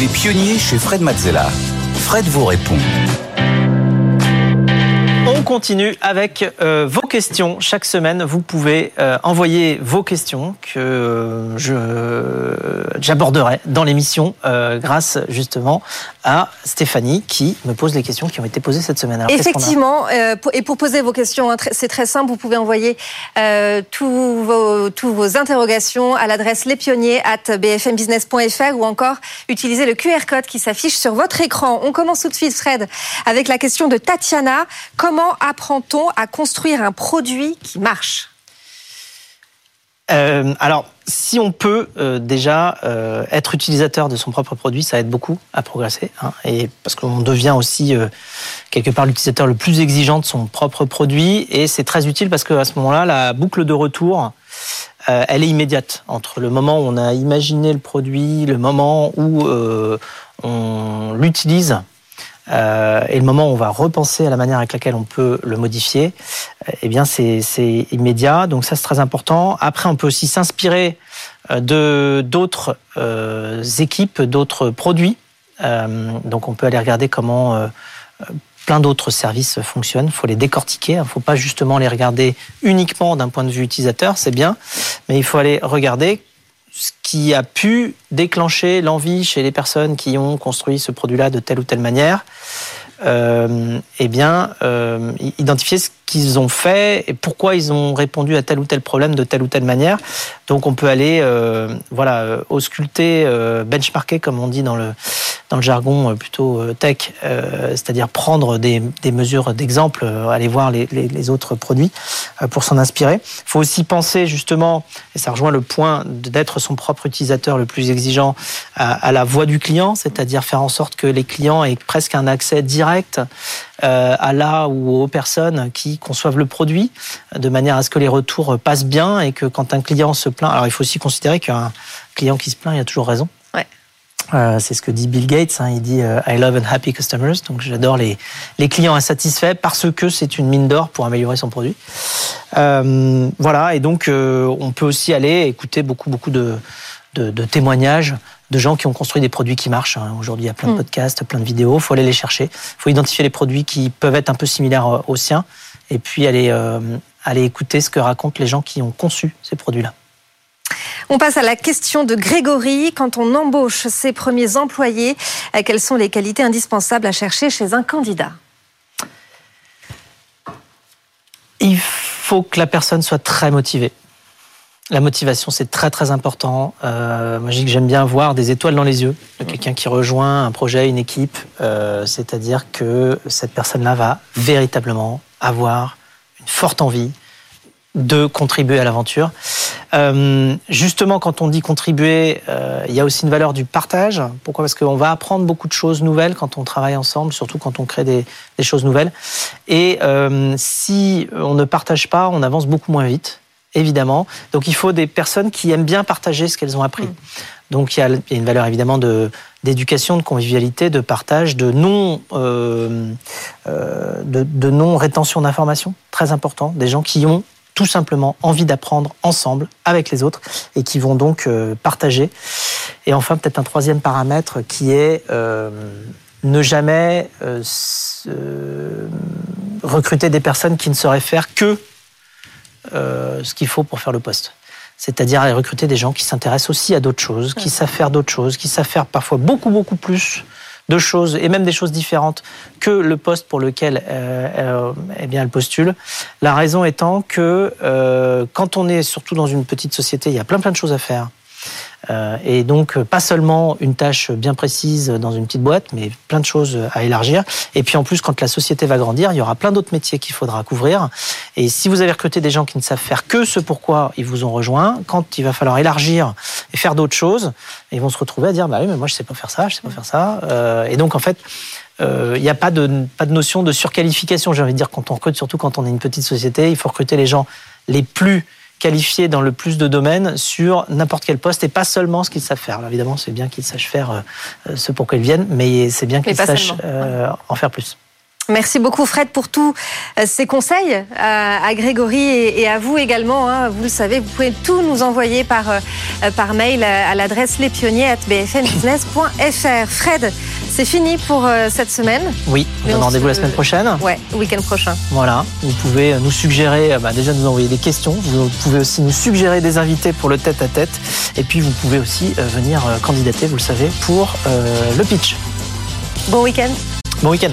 Les pionniers chez Fred Mazzella. Fred vous répond. On continue avec euh, vos questions. Chaque semaine, vous pouvez euh, envoyer vos questions que euh, j'aborderai dans l'émission grâce justement à Stéphanie qui me pose les questions qui ont été posées cette semaine. Effectivement, et pour poser vos questions, hein, c'est très simple. Vous pouvez envoyer tous vos, vos interrogations à l'adresse lespionniers@bfmbusiness.fr ou encore utiliser le QR code qui s'affiche sur votre écran. On commence tout de suite, Fred, avec la question de Tatiana. Comment apprend-on à construire un produit qui marche? Euh, alors, si on peut euh, déjà euh, être utilisateur de son propre produit, ça aide beaucoup à progresser. Hein, et parce qu'on devient aussi quelque part l'utilisateur le plus exigeant de son propre produit, et c'est très utile parce qu'à ce moment-là, la boucle de retour, elle est immédiate entre le moment où on a imaginé le produit, le moment où on l'utilise euh, et le moment où on va repenser à la manière avec laquelle on peut le modifier, eh bien c'est immédiat. Donc ça c'est très important. Après on peut aussi s'inspirer euh, de d'autres euh, équipes, d'autres produits. donc on peut aller regarder comment plein d'autres services fonctionnent. Il faut les décortiquer. Il ne faut pas justement les regarder uniquement d'un point de vue utilisateur, c'est bien, mais il faut aller regarder ce qui a pu déclencher l'envie chez les personnes qui ont construit ce produit-là de telle ou telle manière, euh, eh bien, euh, identifier ce qu'ils ont fait et pourquoi ils ont répondu à tel ou tel problème de telle ou telle manière. Donc, on peut aller, euh, voilà, ausculter, benchmarker, comme on dit dans le dans le jargon plutôt tech, c'est-à-dire prendre des, des mesures d'exemple, aller voir les, les, autres produits pour s'en inspirer. Il faut aussi penser justement, et ça rejoint le point d'être son propre utilisateur le plus exigeant, à la voix du client, c'est-à-dire faire en sorte que les clients aient presque un accès direct à la ou aux personnes qui conçoivent le produit, de manière à ce que les retours passent bien et que quand un client se plaint, alors il faut aussi considérer qu'un client qui se plaint, il a toujours raison. Euh, c'est ce que dit Bill Gates. Hein, il dit euh, I love and happy customers. Donc j'adore les, les clients insatisfaits parce que c'est une mine d'or pour améliorer son produit. Euh, voilà. Et donc euh, on peut aussi aller écouter beaucoup beaucoup de, de, de, témoignages de gens qui ont construit des produits qui marchent. Hein. Aujourd'hui, il y a plein de mm. podcasts, plein de vidéos. Il faut aller les chercher. Il faut identifier les produits qui peuvent être un peu similaires aux siens et puis aller aller écouter ce que racontent les gens qui ont conçu ces produits-là. On passe à la question de Grégory. Quand on embauche ses premiers employés, euh, quelles sont les qualités indispensables à chercher chez un candidat? Il faut que la personne soit très motivée. La motivation, c'est très très important. Euh, moi, j'aime bien voir des étoiles dans les yeux de quelqu'un qui rejoint un projet, une équipe. Euh, c'est-à-dire que cette personne-là va véritablement avoir une forte envie de contribuer à l'aventure. Euh, justement, quand on dit contribuer, euh, il y a aussi une valeur du partage. Pourquoi? Parce qu'on va apprendre beaucoup de choses nouvelles quand on travaille ensemble, surtout quand on crée des, des choses nouvelles. Et euh, si on ne partage pas, on avance beaucoup moins vite, évidemment. Donc il faut des personnes qui aiment bien partager ce qu'elles ont appris. Mmh. Donc il y, a, une valeur évidemment de d'éducation, de convivialité, de partage, de non euh, euh de, de non rétention d'informations, très important. Des gens qui ont tout simplement envie d'apprendre ensemble avec les autres et qui vont donc euh, partager. Et enfin, peut-être un troisième paramètre qui est ne jamais recruter des personnes qui ne sauraient faire que ce qu'il faut pour faire le poste. C'est-à-dire recruter des gens qui s'intéressent aussi à d'autres choses, qui savent faire d'autres choses, qui savent faire parfois beaucoup, beaucoup plus de choses, et même des choses différentes que le poste pour lequel euh, euh, eh bien, elle postule. La raison étant que euh, quand on est surtout dans une petite société, il y a plein plein de choses à faire. Euh, et donc, pas seulement une tâche bien précise dans une petite boîte, mais plein de choses à élargir. Et puis en plus, quand la société va grandir, il y aura plein d'autres métiers qu'il faudra couvrir. Et si vous avez recruté des gens qui ne savent faire que ce pourquoi ils vous ont rejoint, quand il va falloir élargir et faire d'autres choses, ils vont se retrouver à dire bah oui, mais moi je sais pas faire ça, je sais pas faire ça. Euh, et donc en fait, euh, il n'y a pas de, pas de notion de surqualification. J'ai envie de dire quand on recrute, surtout quand on est une petite société, il faut recruter les gens les plus qualifiés dans le plus de domaines sur n'importe quel poste et pas seulement ce qu'ils savent faire. Alors évidemment, c'est bien qu'ils sachent faire euh, ce pour quoi ils viennent, mais c'est bien qu'ils sachent euh, en faire plus. Merci beaucoup Fred pour tous euh, ces conseils à Grégory et à vous également. Hein. Vous le savez, vous pouvez tout nous envoyer par, euh, par mail à l'adresse lespionniers.bfmbusiness.fr. Fred, c'est fini pour euh, cette semaine. Oui, on donne rendez-vous la semaine prochaine. Ouais, week-end prochain. Voilà, vous pouvez nous suggérer, bah, déjà nous envoyer des questions, vous pouvez aussi nous suggérer des invités pour le tête-à-tête, et puis vous pouvez aussi venir candidater, vous le savez, pour le pitch. Bon week-end. Bon week-end.